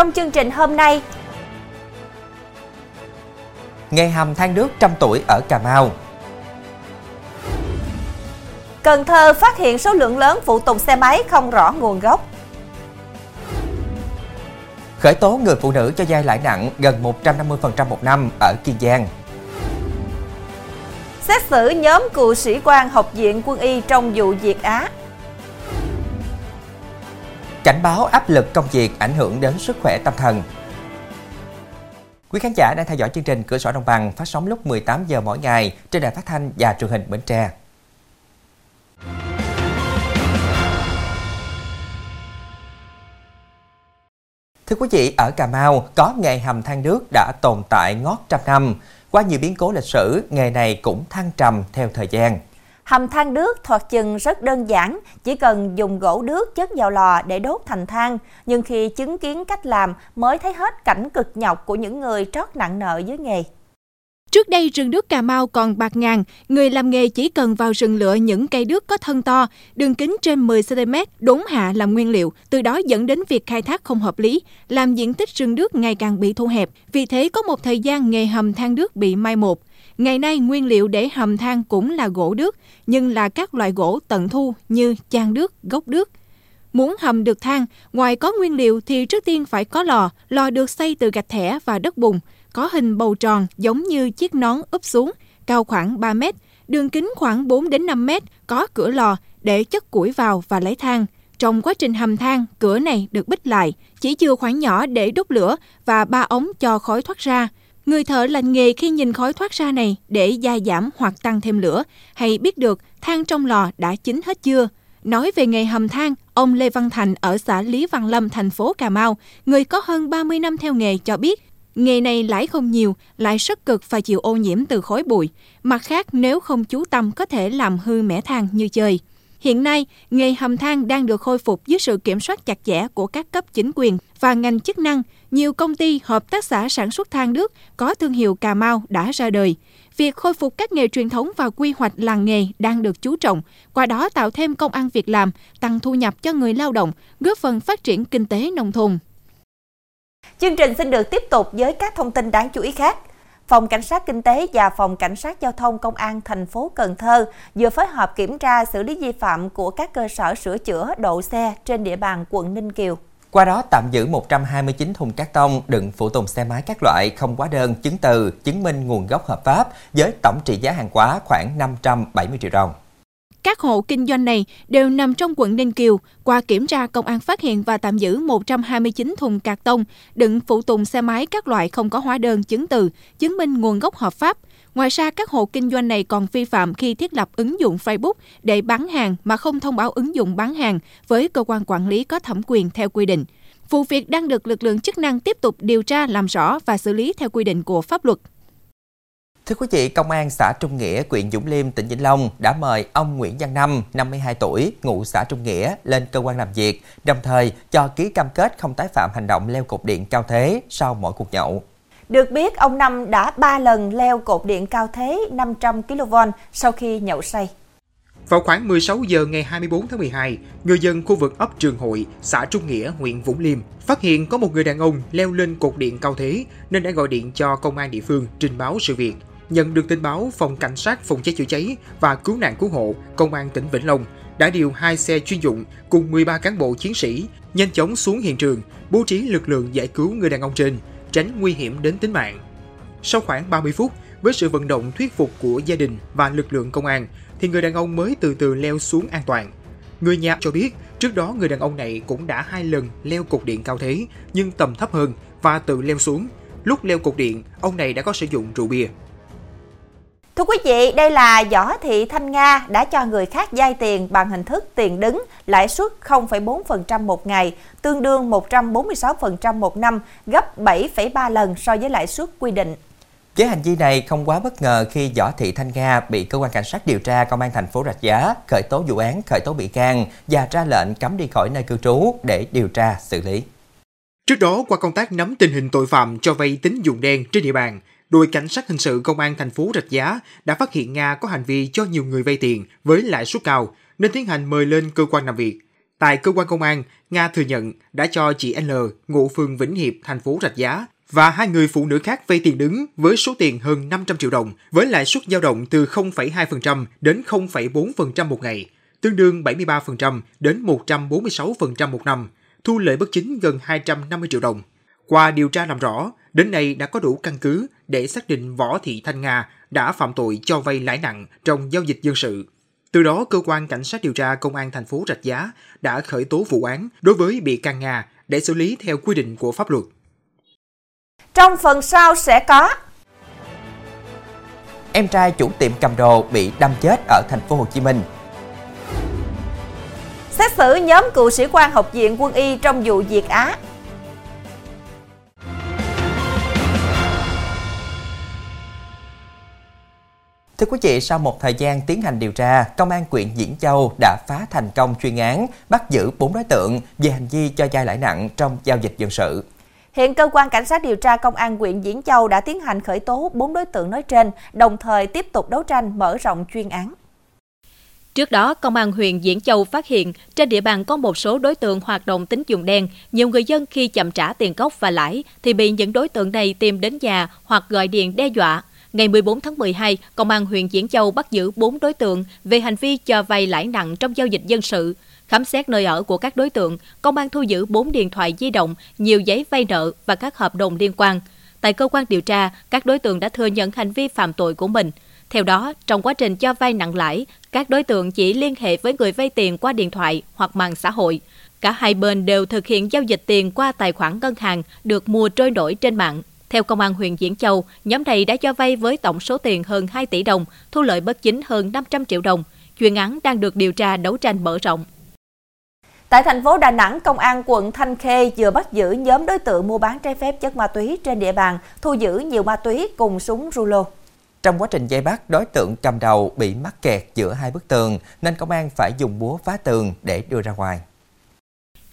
Trong chương trình hôm nay, Nghề hầm than nước trăm tuổi ở Cà Mau. Cần Thơ phát hiện số lượng lớn phụ tùng xe máy không rõ nguồn gốc. Khởi tố người phụ nữ cho vay lãi nặng gần 150% một năm ở Kiên Giang. Xét xử nhóm cựu sĩ quan học viện quân y trong vụ Việt Á. Cảnh báo áp lực công việc ảnh hưởng đến sức khỏe tâm thần. Quý khán giả đang theo dõi chương trình Cửa sổ Đồng bằng phát sóng lúc 18 giờ mỗi ngày trên đài phát thanh và truyền hình Bến Tre. Thưa quý vị, ở Cà Mau có nghề hầm than nước đã tồn tại ngót trăm năm. Qua nhiều biến cố lịch sử, nghề này cũng thăng trầm theo thời gian. Hầm than đước thoạt chừng rất đơn giản, chỉ cần dùng gỗ đước chất vào lò để đốt thành than. Nhưng khi chứng kiến cách làm mới thấy hết cảnh cực nhọc của những người trót nặng nợ dưới nghề. Trước đây rừng đước Cà Mau còn bạc ngàn, người làm nghề chỉ cần vào rừng lựa những cây đước có thân to, đường kính trên 10 cm, đốn hạ làm nguyên liệu, từ đó dẫn đến việc khai thác không hợp lý, làm diện tích rừng đước ngày càng bị thu hẹp. Vì thế có một thời gian nghề hầm than đước bị mai một. Ngày nay nguyên liệu để hầm than cũng là gỗ đước, nhưng là các loại gỗ tận thu như chan đước, gốc đước. Muốn hầm được than, ngoài có nguyên liệu thì trước tiên phải có lò, lò được xây từ gạch thẻ và đất bùn, có hình bầu tròn giống như chiếc nón úp xuống, cao khoảng 3 mét, đường kính khoảng 4 đến 5 mét, có cửa lò để chất củi vào và lấy than. Trong quá trình hầm than, cửa này được bích lại, chỉ chừa khoảng nhỏ để đốt lửa và ba ống cho khói thoát ra. Người thợ lành nghề khi nhìn khói thoát ra này để gia giảm hoặc tăng thêm lửa, hay biết được than trong lò đã chín hết chưa. Nói về nghề hầm than, ông Lê Văn Thành ở xã Lý Văn Lâm, thành phố Cà Mau, người có hơn 30 năm theo nghề cho biết, nghề này lãi không nhiều, lại rất cực và chịu ô nhiễm từ khói bụi. Mặt khác, nếu không chú tâm có thể làm hư mẻ than như chơi. Hiện nay, nghề hầm than đang được khôi phục dưới sự kiểm soát chặt chẽ của các cấp chính quyền và ngành chức năng. Nhiều công ty, hợp tác xã sản xuất than nước có thương hiệu Cà Mau đã ra đời. Việc khôi phục các nghề truyền thống và quy hoạch làng nghề đang được chú trọng, qua đó tạo thêm công ăn việc làm, tăng thu nhập cho người lao động, góp phần phát triển kinh tế nông thôn. Chương trình xin được tiếp tục với các thông tin đáng chú ý khác. Phòng Cảnh sát Kinh tế và Phòng Cảnh sát Giao thông Công an thành phố Cần Thơ vừa phối hợp kiểm tra xử lý vi phạm của các cơ sở sửa chữa độ xe trên địa bàn quận Ninh Kiều. Qua đó tạm giữ 129 thùng cát tông đựng phụ tùng xe máy các loại không hóa đơn, chứng từ, chứng minh nguồn gốc hợp pháp với tổng trị giá hàng hóa khoảng 570 triệu đồng. Các hộ kinh doanh này đều nằm trong quận Ninh Kiều. Qua kiểm tra, công an phát hiện và tạm giữ 129 thùng cạc tông đựng phụ tùng xe máy các loại không có hóa đơn chứng từ, chứng minh nguồn gốc hợp pháp. Ngoài ra, các hộ kinh doanh này còn vi phạm khi thiết lập ứng dụng Facebook để bán hàng mà không thông báo ứng dụng bán hàng với cơ quan quản lý có thẩm quyền theo quy định. Vụ việc đang được lực lượng chức năng tiếp tục điều tra làm rõ và xử lý theo quy định của pháp luật. Thưa quý vị, Công an xã Trung Nghĩa, huyện Dũng Liêm, tỉnh Vĩnh Long đã mời ông Nguyễn Văn Năm, 52 tuổi, ngụ xã Trung Nghĩa, lên cơ quan làm việc, đồng thời cho ký cam kết không tái phạm hành động leo cột điện cao thế sau mỗi cuộc nhậu. Được biết, ông Năm đã 3 lần leo cột điện cao thế 500 kV sau khi nhậu say. Vào khoảng 16 giờ ngày 24 tháng 12, người dân khu vực ấp Trường Hội, xã Trung Nghĩa, huyện Vũng Liêm phát hiện có một người đàn ông leo lên cột điện cao thế nên đã gọi điện cho công an địa phương trình báo sự việc. Nhận được tin báo, Phòng Cảnh sát Phòng cháy chữa cháy và Cứu nạn Cứu hộ Công an tỉnh Vĩnh Long đã điều hai xe chuyên dụng cùng 13 cán bộ chiến sĩ nhanh chóng xuống hiện trường, bố trí lực lượng giải cứu người đàn ông trên, tránh nguy hiểm đến tính mạng. Sau khoảng 30 phút, với sự vận động thuyết phục của gia đình và lực lượng công an, thì người đàn ông mới từ từ leo xuống an toàn. Người nhà cho biết, trước đó người đàn ông này cũng đã hai lần leo cột điện cao thế, nhưng tầm thấp hơn và tự leo xuống. Lúc leo cột điện, ông này đã có sử dụng rượu bia. Thưa quý vị, đây là Võ Thị Thanh Nga đã cho người khác vay tiền bằng hình thức tiền đứng, lãi suất 0,4% một ngày, tương đương 146% một năm, gấp 7,3 lần so với lãi suất quy định. Với hành vi này không quá bất ngờ khi Võ Thị Thanh Nga bị cơ quan cảnh sát điều tra công an thành phố Rạch Giá khởi tố vụ án khởi tố bị can và ra lệnh cấm đi khỏi nơi cư trú để điều tra xử lý. Trước đó, qua công tác nắm tình hình tội phạm cho vay tín dụng đen trên địa bàn, đội cảnh sát hình sự công an thành phố Rạch Giá đã phát hiện Nga có hành vi cho nhiều người vay tiền với lãi suất cao nên tiến hành mời lên cơ quan làm việc. Tại cơ quan công an, Nga thừa nhận đã cho chị L, ngụ phường Vĩnh Hiệp, thành phố Rạch Giá, và hai người phụ nữ khác vay tiền đứng với số tiền hơn 500 triệu đồng, với lãi suất dao động từ 0,2% đến 0,4% một ngày, tương đương 73% đến 146% một năm, thu lợi bất chính gần 250 triệu đồng. Qua điều tra làm rõ, đến nay đã có đủ căn cứ để xác định Võ Thị Thanh Nga đã phạm tội cho vay lãi nặng trong giao dịch dân sự. Từ đó, cơ quan cảnh sát điều tra công an thành phố Rạch Giá đã khởi tố vụ án đối với bị can Nga để xử lý theo quy định của pháp luật. Trong phần sau sẽ có Em trai chủ tiệm cầm đồ bị đâm chết ở thành phố Hồ Chí Minh. Xét xử nhóm cựu sĩ quan học viện quân y trong vụ Việt Á. Thưa quý vị, sau một thời gian tiến hành điều tra, Công an quyện Diễn Châu đã phá thành công chuyên án bắt giữ 4 đối tượng về hành vi cho vay lãi nặng trong giao dịch dân sự. Hiện cơ quan cảnh sát điều tra công an huyện Diễn Châu đã tiến hành khởi tố 4 đối tượng nói trên, đồng thời tiếp tục đấu tranh mở rộng chuyên án. Trước đó, Công an huyện Diễn Châu phát hiện trên địa bàn có một số đối tượng hoạt động tín dụng đen. Nhiều người dân khi chậm trả tiền gốc và lãi thì bị những đối tượng này tìm đến nhà hoặc gọi điện đe dọa. Ngày 14 tháng 12, Công an huyện Diễn Châu bắt giữ 4 đối tượng về hành vi cho vay lãi nặng trong giao dịch dân sự. Khám xét nơi ở của các đối tượng, công an thu giữ 4 điện thoại di động, nhiều giấy vay nợ và các hợp đồng liên quan. Tại cơ quan điều tra, các đối tượng đã thừa nhận hành vi phạm tội của mình. Theo đó, trong quá trình cho vay nặng lãi, các đối tượng chỉ liên hệ với người vay tiền qua điện thoại hoặc mạng xã hội. Cả hai bên đều thực hiện giao dịch tiền qua tài khoản ngân hàng được mua trôi nổi trên mạng. Theo Công an huyện Diễn Châu, nhóm này đã cho vay với tổng số tiền hơn 2 tỷ đồng, thu lợi bất chính hơn 500 triệu đồng. Chuyên án đang được điều tra đấu tranh mở rộng. Tại thành phố Đà Nẵng, Công an quận Thanh Khê vừa bắt giữ nhóm đối tượng mua bán trái phép chất ma túy trên địa bàn, thu giữ nhiều ma túy cùng súng rulo. Trong quá trình dây bắt, đối tượng cầm đầu bị mắc kẹt giữa hai bức tường nên công an phải dùng búa phá tường để đưa ra ngoài.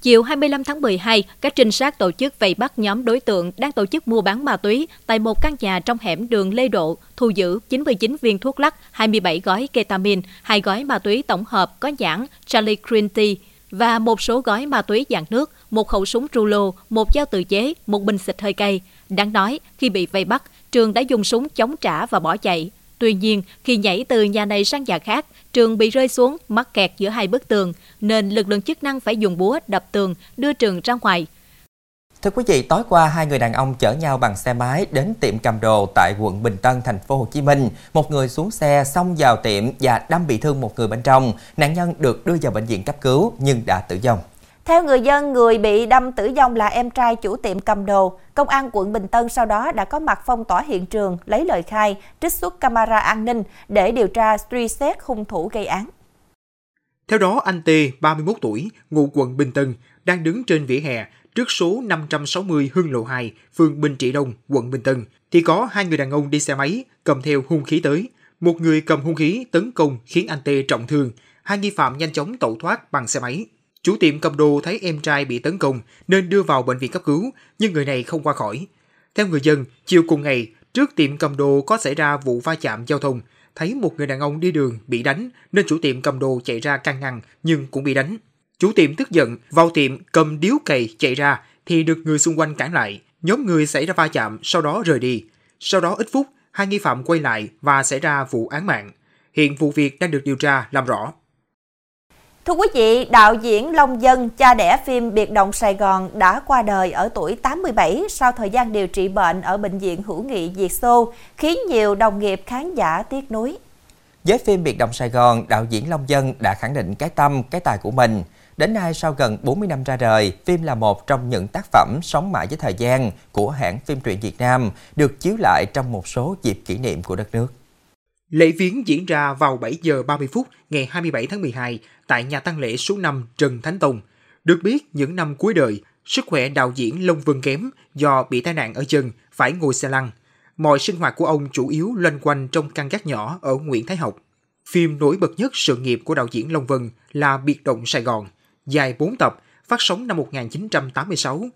Chiều 25 tháng 12, các trinh sát tổ chức vây bắt nhóm đối tượng đang tổ chức mua bán ma túy tại một căn nhà trong hẻm đường Lê Độ, thu giữ 99 viên thuốc lắc, 27 gói ketamin, hai gói ma túy tổng hợp có nhãn Charlie Crinty và một số gói ma túy dạng nước, một khẩu súng rulo, một dao tự chế, một bình xịt hơi cay. Đáng nói, khi bị vây bắt, Trường đã dùng súng chống trả và bỏ chạy. Tuy nhiên, khi nhảy từ nhà này sang nhà khác, Trường bị rơi xuống, mắc kẹt giữa hai bức tường, nên lực lượng chức năng phải dùng búa đập tường, đưa Trường ra ngoài. Thưa quý vị, tối qua hai người đàn ông chở nhau bằng xe máy đến tiệm cầm đồ tại quận Bình Tân, thành phố Hồ Chí Minh. Một người xuống xe xông vào tiệm và đâm bị thương một người bên trong. Nạn nhân được đưa vào bệnh viện cấp cứu nhưng đã tử vong. Theo người dân, người bị đâm tử vong là em trai chủ tiệm cầm đồ. Công an quận Bình Tân sau đó đã có mặt phong tỏa hiện trường, lấy lời khai, trích xuất camera an ninh để điều tra truy xét hung thủ gây án. Theo đó, anh T, 31 tuổi, ngụ quận Bình Tân, đang đứng trên vỉa hè trước số 560 Hưng Lộ 2, phường Bình Trị Đông, quận Bình Tân, thì có hai người đàn ông đi xe máy cầm theo hung khí tới. Một người cầm hung khí tấn công khiến anh T trọng thương, hai nghi phạm nhanh chóng tẩu thoát bằng xe máy. Chủ tiệm cầm đồ thấy em trai bị tấn công nên đưa vào bệnh viện cấp cứu, nhưng người này không qua khỏi. Theo người dân, chiều cùng ngày, trước tiệm cầm đồ có xảy ra vụ va chạm giao thông, thấy một người đàn ông đi đường bị đánh nên chủ tiệm cầm đồ chạy ra can ngăn nhưng cũng bị đánh. Chủ tiệm tức giận, vào tiệm cầm điếu cày chạy ra thì được người xung quanh cản lại. Nhóm người xảy ra va chạm sau đó rời đi. Sau đó ít phút, hai nghi phạm quay lại và xảy ra vụ án mạng. Hiện vụ việc đang được điều tra làm rõ. Thưa quý vị, đạo diễn Long Dân, cha đẻ phim Biệt động Sài Gòn đã qua đời ở tuổi 87 sau thời gian điều trị bệnh ở Bệnh viện Hữu nghị Việt Xô, khiến nhiều đồng nghiệp khán giả tiếc nuối. Với phim Biệt động Sài Gòn, đạo diễn Long Dân đã khẳng định cái tâm, cái tài của mình. Đến nay, sau gần 40 năm ra đời, phim là một trong những tác phẩm sống mãi với thời gian của hãng phim truyện Việt Nam, được chiếu lại trong một số dịp kỷ niệm của đất nước. Lễ viếng diễn ra vào 7 giờ 30 phút ngày 27 tháng 12 tại nhà tang lễ số 5 Trần Thánh Tông. Được biết, những năm cuối đời, sức khỏe đạo diễn Long Vân kém do bị tai nạn ở chân, phải ngồi xe lăn. Mọi sinh hoạt của ông chủ yếu loanh quanh trong căn gác nhỏ ở Nguyễn Thái Học. Phim nổi bật nhất sự nghiệp của đạo diễn Long Vân là Biệt động Sài Gòn, dài 4 tập, phát sóng năm 1986.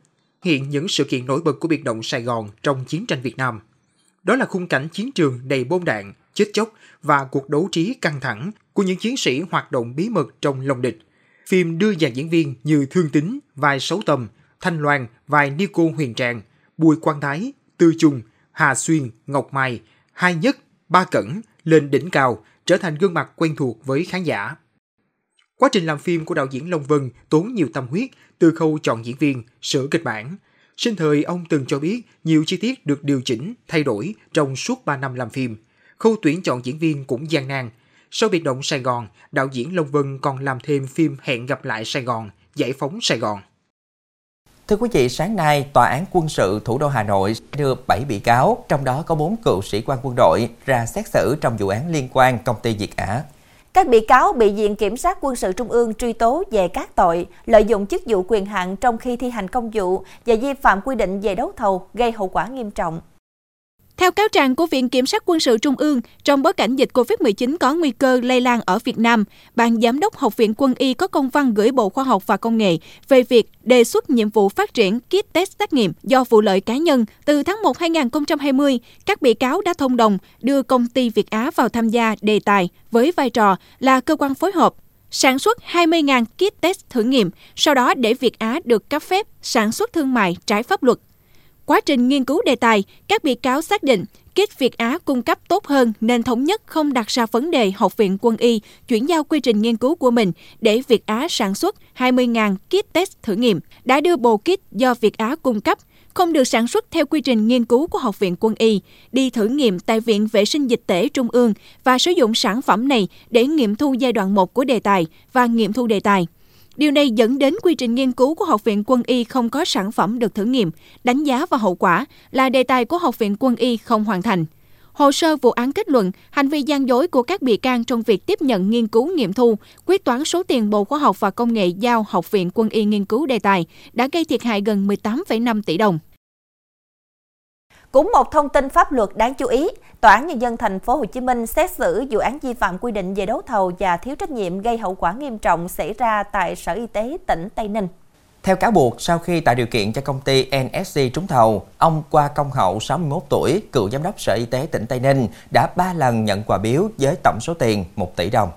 Hiện những sự kiện nổi bật của Biệt động Sài Gòn trong chiến tranh Việt Nam. Đó là khung cảnh chiến trường đầy bom đạn, chết chóc và cuộc đấu trí căng thẳng của những chiến sĩ hoạt động bí mật trong lòng địch. Phim đưa dàn diễn viên như Thương Tính, vai Sáu Tầm, Thanh Loan, vai Nico Huyền Trang, Bùi Quang Thái, Tư Trung, Hà Xuyên, Ngọc Mai, Hai Nhất, Ba Cẩn lên đỉnh cao, trở thành gương mặt quen thuộc với khán giả. Quá trình làm phim của đạo diễn Long Vân tốn nhiều tâm huyết từ khâu chọn diễn viên, sửa kịch bản. Sinh thời ông từng cho biết nhiều chi tiết được điều chỉnh, thay đổi trong suốt 3 năm làm phim. Khâu tuyển chọn diễn viên cũng gian nan. Sau biệt động Sài Gòn, đạo diễn Long Vân còn làm thêm phim Hẹn gặp lại Sài Gòn, Giải phóng Sài Gòn. Thưa quý vị, sáng nay, Tòa án quân sự thủ đô Hà Nội đưa 7 bị cáo, trong đó có 4 cựu sĩ quan quân đội, ra xét xử trong vụ án liên quan công ty Việt Á. Các bị cáo bị Viện Kiểm sát Quân sự Trung ương truy tố về các tội lợi dụng chức vụ quyền hạn trong khi thi hành công vụ và vi phạm quy định về đấu thầu gây hậu quả nghiêm trọng. Theo cáo trạng của Viện Kiểm sát Quân sự Trung ương, trong bối cảnh dịch COVID-19 có nguy cơ lây lan ở Việt Nam, Ban Giám đốc Học viện Quân y có công văn gửi Bộ Khoa học và Công nghệ về việc đề xuất nhiệm vụ phát triển kit test xét nghiệm do vụ lợi cá nhân. Từ tháng 1 2020, các bị cáo đã thông đồng đưa công ty Việt Á vào tham gia đề tài với vai trò là cơ quan phối hợp sản xuất 20.000 kit test thử nghiệm, sau đó để Việt Á được cấp phép sản xuất thương mại trái pháp luật. Quá trình nghiên cứu đề tài, các bị cáo xác định kit Việt Á cung cấp tốt hơn nên thống nhất không đặt ra vấn đề Học viện Quân y chuyển giao quy trình nghiên cứu của mình để Việt Á sản xuất 20.000 kit test thử nghiệm, đã đưa bộ kit do Việt Á cung cấp không được sản xuất theo quy trình nghiên cứu của Học viện Quân y, đi thử nghiệm tại Viện Vệ sinh Dịch tễ Trung ương và sử dụng sản phẩm này để nghiệm thu giai đoạn 1 của đề tài và nghiệm thu đề tài. Điều này dẫn đến quy trình nghiên cứu của Học viện Quân y không có sản phẩm được thử nghiệm, đánh giá và hậu quả là đề tài của Học viện Quân y không hoàn thành. Hồ sơ vụ án kết luận hành vi gian dối của các bị can trong việc tiếp nhận nghiên cứu nghiệm thu, quyết toán số tiền Bộ Khoa học và Công nghệ giao Học viện Quân y nghiên cứu đề tài đã gây thiệt hại gần 18,5 tỷ đồng. Cũng một thông tin pháp luật đáng chú ý, Tòa án nhân dân thành phố Hồ Chí Minh xét xử vụ án vi phạm quy định về đấu thầu và thiếu trách nhiệm gây hậu quả nghiêm trọng xảy ra tại Sở Y tế tỉnh Tây Ninh. Theo cáo buộc, sau khi tạo điều kiện cho công ty NSC trúng thầu, ông Qua Công Hậu 61 tuổi, cựu giám đốc Sở Y tế tỉnh Tây Ninh đã ba lần nhận quà biếu với tổng số tiền 1 tỷ đồng.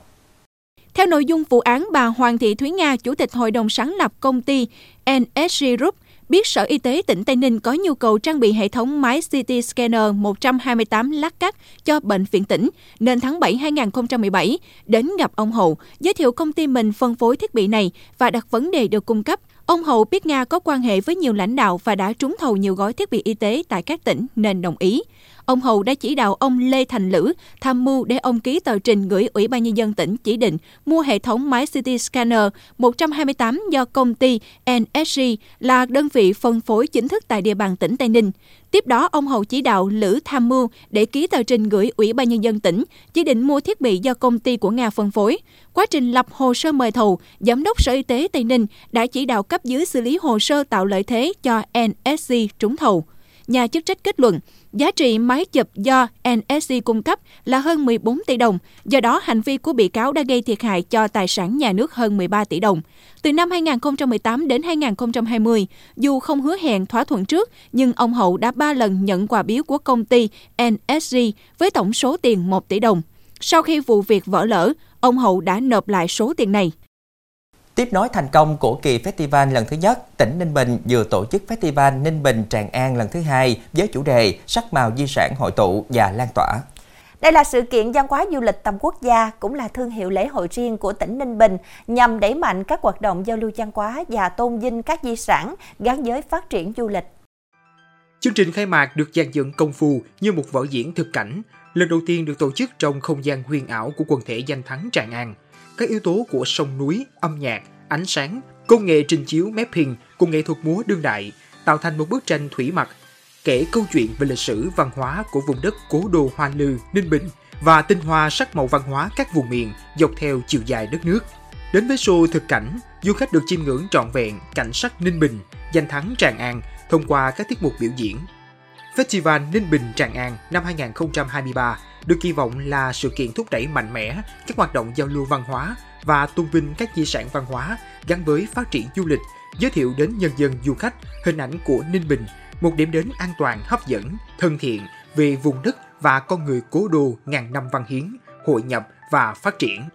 Theo nội dung vụ án, bà Hoàng Thị Thúy Nga, Chủ tịch Hội đồng sáng lập công ty NSC Group, biết Sở Y tế tỉnh Tây Ninh có nhu cầu trang bị hệ thống máy CT scanner 128 lát cắt cho bệnh viện tỉnh, nên tháng 7 2017 đến gặp ông Hậu, giới thiệu công ty mình phân phối thiết bị này và đặt vấn đề được cung cấp. Ông Hậu biết Nga có quan hệ với nhiều lãnh đạo và đã trúng thầu nhiều gói thiết bị y tế tại các tỉnh nên đồng ý ông Hầu đã chỉ đạo ông Lê Thành Lữ tham mưu để ông ký tờ trình gửi Ủy ban Nhân dân tỉnh chỉ định mua hệ thống máy CT scanner 128 do công ty NSG là đơn vị phân phối chính thức tại địa bàn tỉnh Tây Ninh. Tiếp đó, ông Hậu chỉ đạo Lữ tham mưu để ký tờ trình gửi Ủy ban Nhân dân tỉnh, chỉ định mua thiết bị do công ty của Nga phân phối. Quá trình lập hồ sơ mời thầu, Giám đốc Sở Y tế Tây Ninh đã chỉ đạo cấp dưới xử lý hồ sơ tạo lợi thế cho NSC trúng thầu. Nhà chức trách kết luận, giá trị máy chụp do NSC cung cấp là hơn 14 tỷ đồng, do đó hành vi của bị cáo đã gây thiệt hại cho tài sản nhà nước hơn 13 tỷ đồng. Từ năm 2018 đến 2020, dù không hứa hẹn thỏa thuận trước, nhưng ông Hậu đã ba lần nhận quà biếu của công ty NSG với tổng số tiền 1 tỷ đồng. Sau khi vụ việc vỡ lỡ, ông Hậu đã nộp lại số tiền này. Tiếp nối thành công của kỳ festival lần thứ nhất, tỉnh Ninh Bình vừa tổ chức festival Ninh Bình Tràng An lần thứ hai với chủ đề sắc màu di sản hội tụ và lan tỏa. Đây là sự kiện văn hóa du lịch tầm quốc gia, cũng là thương hiệu lễ hội riêng của tỉnh Ninh Bình nhằm đẩy mạnh các hoạt động giao lưu văn hóa và tôn vinh các di sản gắn với phát triển du lịch. Chương trình khai mạc được dàn dựng công phu như một vở diễn thực cảnh, lần đầu tiên được tổ chức trong không gian huyền ảo của quần thể danh thắng Tràng An – các yếu tố của sông núi, âm nhạc, ánh sáng, công nghệ trình chiếu mapping cùng nghệ thuật múa đương đại tạo thành một bức tranh thủy mặc kể câu chuyện về lịch sử văn hóa của vùng đất cố đô Hoa Lư, Ninh Bình và tinh hoa sắc màu văn hóa các vùng miền dọc theo chiều dài đất nước. Đến với show thực cảnh, du khách được chiêm ngưỡng trọn vẹn cảnh sắc Ninh Bình, danh thắng Tràng An thông qua các tiết mục biểu diễn. Festival Ninh Bình Tràng An năm 2023 được kỳ vọng là sự kiện thúc đẩy mạnh mẽ các hoạt động giao lưu văn hóa và tôn vinh các di sản văn hóa gắn với phát triển du lịch, giới thiệu đến nhân dân du khách hình ảnh của Ninh Bình, một điểm đến an toàn, hấp dẫn, thân thiện về vùng đất và con người cố đô ngàn năm văn hiến, hội nhập và phát triển.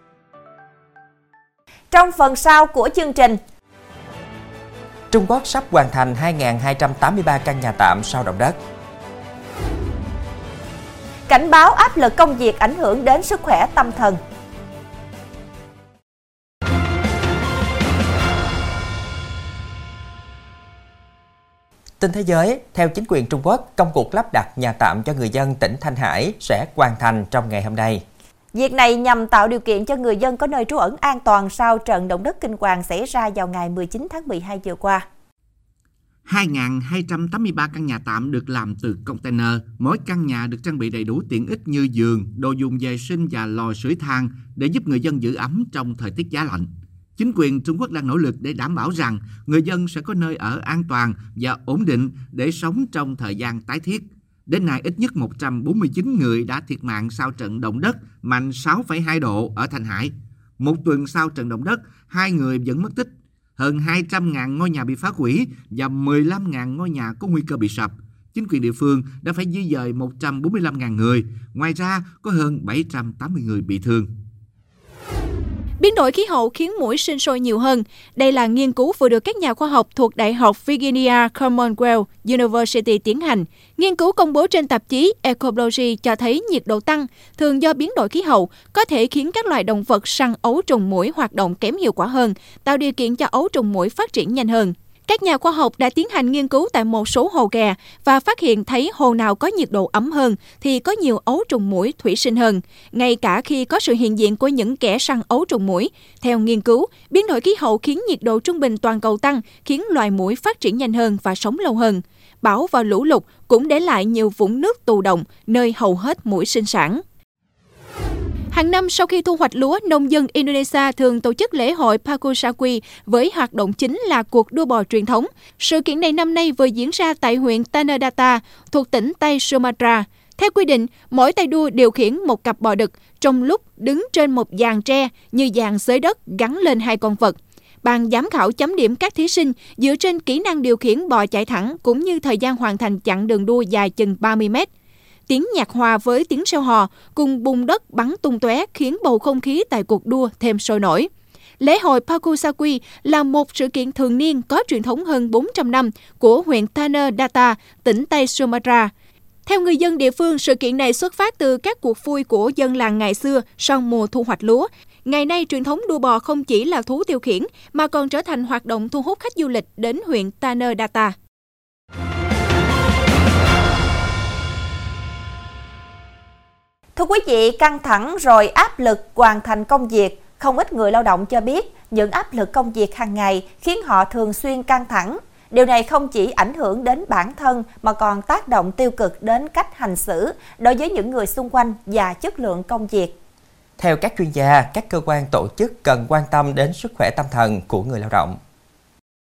Trong phần sau của chương trình, Trung Quốc sắp hoàn thành 2.283 căn nhà tạm sau động đất. Cảnh báo áp lực công việc ảnh hưởng đến sức khỏe tâm thần. Tin thế giới, theo chính quyền Trung Quốc, công cuộc lắp đặt nhà tạm cho người dân tỉnh Thanh Hải sẽ hoàn thành trong ngày hôm nay. Việc này nhằm tạo điều kiện cho người dân có nơi trú ẩn an toàn sau trận động đất kinh hoàng xảy ra vào ngày 19 tháng 12 vừa qua. 2.283 căn nhà tạm được làm từ container. Mỗi căn nhà được trang bị đầy đủ tiện ích như giường, đồ dùng vệ sinh và lò sưởi than để giúp người dân giữ ấm trong thời tiết giá lạnh. Chính quyền Trung Quốc đang nỗ lực để đảm bảo rằng người dân sẽ có nơi ở an toàn và ổn định để sống trong thời gian tái thiết. Đến nay, ít nhất 149 người đã thiệt mạng sau trận động đất mạnh 6,2 độ ở Thanh Hải. Một tuần sau trận động đất, hai người vẫn mất tích. Hơn 200.000 ngôi nhà bị phá hủy và 15.000 ngôi nhà có nguy cơ bị sập. Chính quyền địa phương đã phải di dời 145.000 người. Ngoài ra, có hơn 780 người bị thương. Biến đổi khí hậu khiến muỗi sinh sôi nhiều hơn. Đây là nghiên cứu vừa được các nhà khoa học thuộc Đại học Virginia Commonwealth University tiến hành. Nghiên cứu công bố trên tạp chí Ecology cho thấy nhiệt độ tăng, thường do biến đổi khí hậu, có thể khiến các loài động vật săn ấu trùng muỗi hoạt động kém hiệu quả hơn, tạo điều kiện cho ấu trùng muỗi phát triển nhanh hơn. Các nhà khoa học đã tiến hành nghiên cứu tại một số hồ ghè và phát hiện thấy hồ nào có nhiệt độ ấm hơn thì có nhiều ấu trùng muỗi thủy sinh hơn, ngay cả khi có sự hiện diện của những kẻ săn ấu trùng muỗi. Theo nghiên cứu, biến đổi khí hậu khiến nhiệt độ trung bình toàn cầu tăng, khiến loài muỗi phát triển nhanh hơn và sống lâu hơn. Bão và lũ lụt cũng để lại nhiều vũng nước tù động nơi hầu hết muỗi sinh sản. Hàng năm sau khi thu hoạch lúa, nông dân Indonesia thường tổ chức lễ hội Pakusakwi với hoạt động chính là cuộc đua bò truyền thống. Sự kiện này năm nay vừa diễn ra tại huyện Tanadata thuộc tỉnh Tây Sumatra. Theo quy định, mỗi tay đua điều khiển một cặp bò đực trong lúc đứng trên một dàn tre như dàn xới đất gắn lên hai con vật. Ban giám khảo chấm điểm các thí sinh dựa trên kỹ năng điều khiển bò chạy thẳng cũng như thời gian hoàn thành chặng đường đua dài chừng 30 mét. Tiếng nhạc hòa với tiếng reo hò cùng bùng đất bắn tung tóe khiến bầu không khí tại cuộc đua thêm sôi nổi. Lễ hội Pakusakwi là một sự kiện thường niên có truyền thống hơn 400 năm của huyện Tanah Data tỉnh Tây Sumatra. Theo người dân địa phương, sự kiện này xuất phát từ các cuộc vui của dân làng ngày xưa sau mùa thu hoạch lúa. Ngày nay, truyền thống đua bò không chỉ là thú tiêu khiển, mà còn trở thành hoạt động thu hút khách du lịch đến huyện Tanah Thưa quý vị, căng thẳng rồi áp lực hoàn thành công việc, không ít người lao động cho biết những áp lực công việc hàng ngày khiến họ thường xuyên căng thẳng. Điều này không chỉ ảnh hưởng đến bản thân mà còn tác động tiêu cực đến cách hành xử đối với những người xung quanh và chất lượng công việc. Theo các chuyên gia, các cơ quan tổ chức cần quan tâm đến sức khỏe tâm thần của người lao động.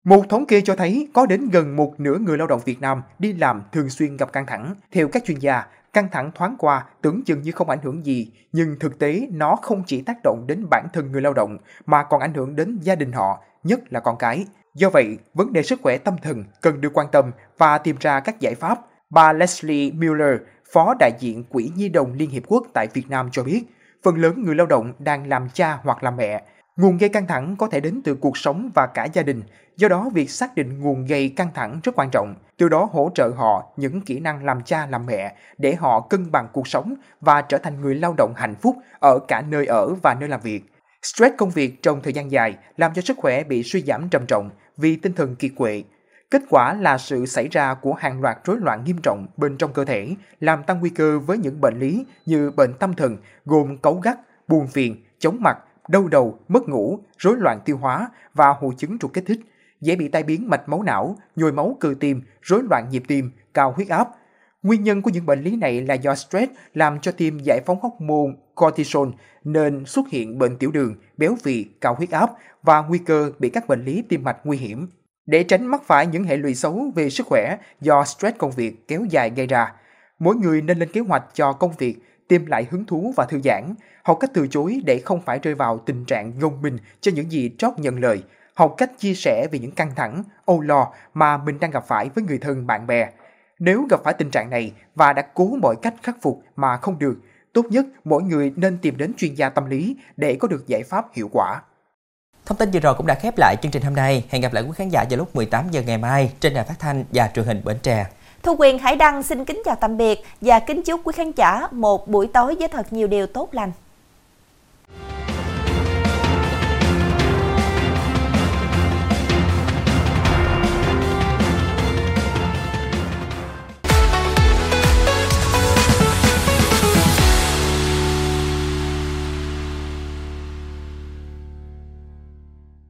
Một thống kê cho thấy có đến gần một nửa người lao động Việt Nam đi làm thường xuyên gặp căng thẳng. Theo các chuyên gia, căng thẳng thoáng qua tưởng chừng như không ảnh hưởng gì, nhưng thực tế nó không chỉ tác động đến bản thân người lao động mà còn ảnh hưởng đến gia đình họ, nhất là con cái. Do vậy, vấn đề sức khỏe tâm thần cần được quan tâm và tìm ra các giải pháp. Bà Leslie Mueller, Phó đại diện Quỹ Nhi đồng Liên Hiệp Quốc tại Việt Nam cho biết, phần lớn người lao động đang làm cha hoặc làm mẹ. Nguồn gây căng thẳng có thể đến từ cuộc sống và cả gia đình, do đó việc xác định nguồn gây căng thẳng rất quan trọng, từ đó hỗ trợ họ những kỹ năng làm cha làm mẹ để họ cân bằng cuộc sống và trở thành người lao động hạnh phúc ở cả nơi ở và nơi làm việc. Stress công việc trong thời gian dài làm cho sức khỏe bị suy giảm trầm trọng vì tinh thần kiệt quệ. Kết quả là sự xảy ra của hàng loạt rối loạn nghiêm trọng bên trong cơ thể, làm tăng nguy cơ với những bệnh lý như bệnh tâm thần gồm cấu gắt, buồn phiền, chóng mặt, đau đầu, mất ngủ, rối loạn tiêu hóa và hội chứng trục kích thích, dễ bị tai biến mạch máu não, nhồi máu cơ tim, rối loạn nhịp tim, cao huyết áp. Nguyên nhân của những bệnh lý này là do stress làm cho tim giải phóng hormone cortisol nên xuất hiện bệnh tiểu đường, béo phì, cao huyết áp và nguy cơ bị các bệnh lý tim mạch nguy hiểm. Để tránh mắc phải những hệ lụy xấu về sức khỏe do stress công việc kéo dài gây ra, mỗi người nên lên kế hoạch cho công việc tìm lại hứng thú và thư giãn, học cách từ chối để không phải rơi vào tình trạng gồng mình cho những gì trót nhận lời, học cách chia sẻ về những căng thẳng, âu lo mà mình đang gặp phải với người thân bạn bè. Nếu gặp phải tình trạng này và đã cố mọi cách khắc phục mà không được, tốt nhất mỗi người nên tìm đến chuyên gia tâm lý để có được giải pháp hiệu quả. Thông tin vừa rồi cũng đã khép lại chương trình hôm nay. Hẹn gặp lại quý khán giả vào lúc 18 giờ ngày mai trên đài phát thanh và truyền hình Bến Tre. Thu Quyền Hải Đăng xin kính chào tạm biệt và kính chúc quý khán giả một buổi tối với thật nhiều điều tốt lành.